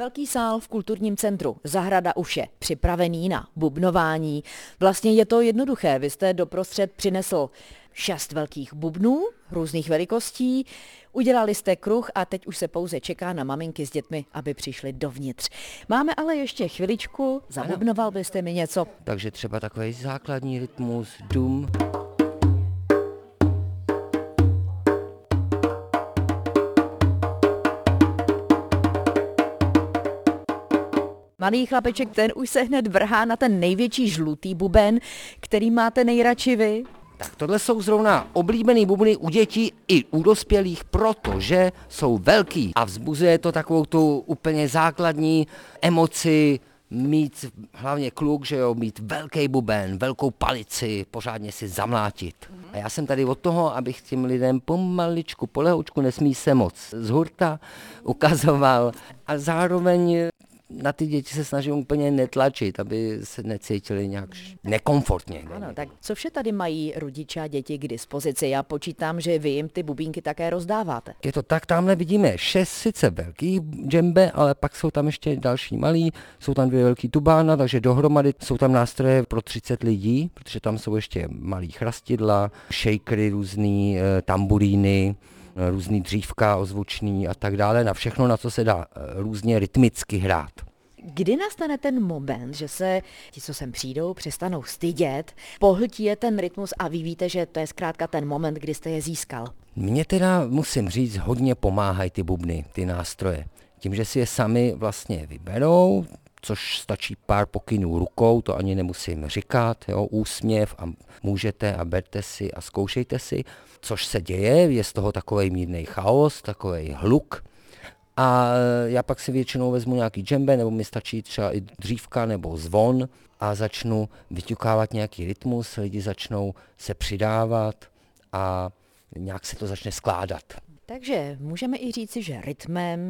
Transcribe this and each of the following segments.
Velký sál v kulturním centru, zahrada už je připravený na bubnování. Vlastně je to jednoduché, vy jste doprostřed přinesl šest velkých bubnů různých velikostí, udělali jste kruh a teď už se pouze čeká na maminky s dětmi, aby přišli dovnitř. Máme ale ještě chviličku, zabubnoval byste mi něco? Takže třeba takový základní rytmus, dum, Malý chlapeček, ten už se hned vrhá na ten největší žlutý buben, který máte nejradši vy. Tak tohle jsou zrovna oblíbený bubny u dětí i u dospělých, protože jsou velký a vzbuzuje to takovou tu úplně základní emoci, mít hlavně kluk, že jo, mít velký buben, velkou palici, pořádně si zamlátit. A já jsem tady od toho, abych těm lidem pomaličku, polehoučku, nesmí se moc z hurta ukazoval a zároveň na ty děti se snažím úplně netlačit, aby se necítili nějak nekomfortně. Ano, tak co vše tady mají rodiče a děti k dispozici? Já počítám, že vy jim ty bubínky také rozdáváte. Je to tak, tamhle vidíme šest sice velkých džembe, ale pak jsou tam ještě další malí, jsou tam dvě velký tubána, takže dohromady jsou tam nástroje pro 30 lidí, protože tam jsou ještě malý chrastidla, shakery různý, eh, tamburíny, různý dřívka ozvučný a tak dále, na všechno, na co se dá eh, různě rytmicky hrát. Kdy nastane ten moment, že se ti, co sem přijdou, přestanou stydět, pohltí je ten rytmus a vy víte, že to je zkrátka ten moment, kdy jste je získal? Mně teda, musím říct, hodně pomáhají ty bubny, ty nástroje. Tím, že si je sami vlastně vyberou, což stačí pár pokynů rukou, to ani nemusím říkat, jo, úsměv a můžete a berte si a zkoušejte si, což se děje, je z toho takový mírný chaos, takový hluk, a já pak si většinou vezmu nějaký džembe, nebo mi stačí třeba i dřívka nebo zvon a začnu vyťukávat nějaký rytmus, lidi začnou se přidávat a nějak se to začne skládat. Takže můžeme i říci, že rytmem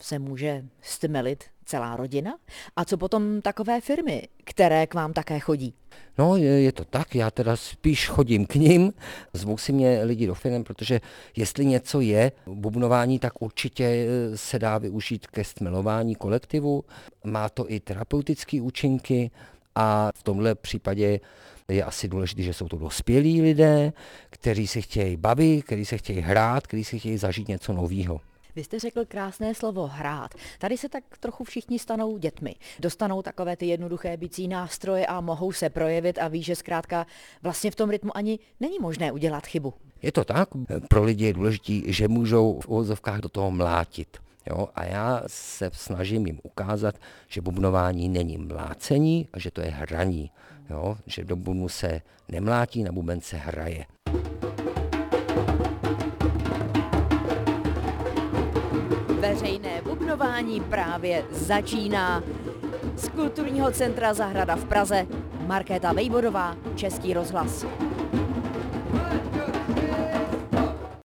se může stmelit celá rodina? A co potom takové firmy, které k vám také chodí? No, je, je to tak, já teda spíš chodím k ním, zvou si mě lidi do firm, protože jestli něco je bubnování, tak určitě eh, se dá využít ke stmelování kolektivu. Má to i terapeutické účinky a v tomhle případě je asi důležité, že jsou to dospělí lidé, kteří se chtějí bavit, kteří se chtějí hrát, kteří se chtějí zažít něco nového. Vy jste řekl krásné slovo hrát. Tady se tak trochu všichni stanou dětmi. Dostanou takové ty jednoduché bicí nástroje a mohou se projevit a ví, že zkrátka vlastně v tom rytmu ani není možné udělat chybu. Je to tak. Pro lidi je důležité, že můžou v uvozovkách do toho mlátit. Jo? A já se snažím jim ukázat, že bubnování není mlácení a že to je hraní. Jo? Že do bubnu se nemlátí, na buben se hraje. Veřejné bubnování právě začíná. Z kulturního centra Zahrada v Praze Markéta Vejvodová, Český rozhlas.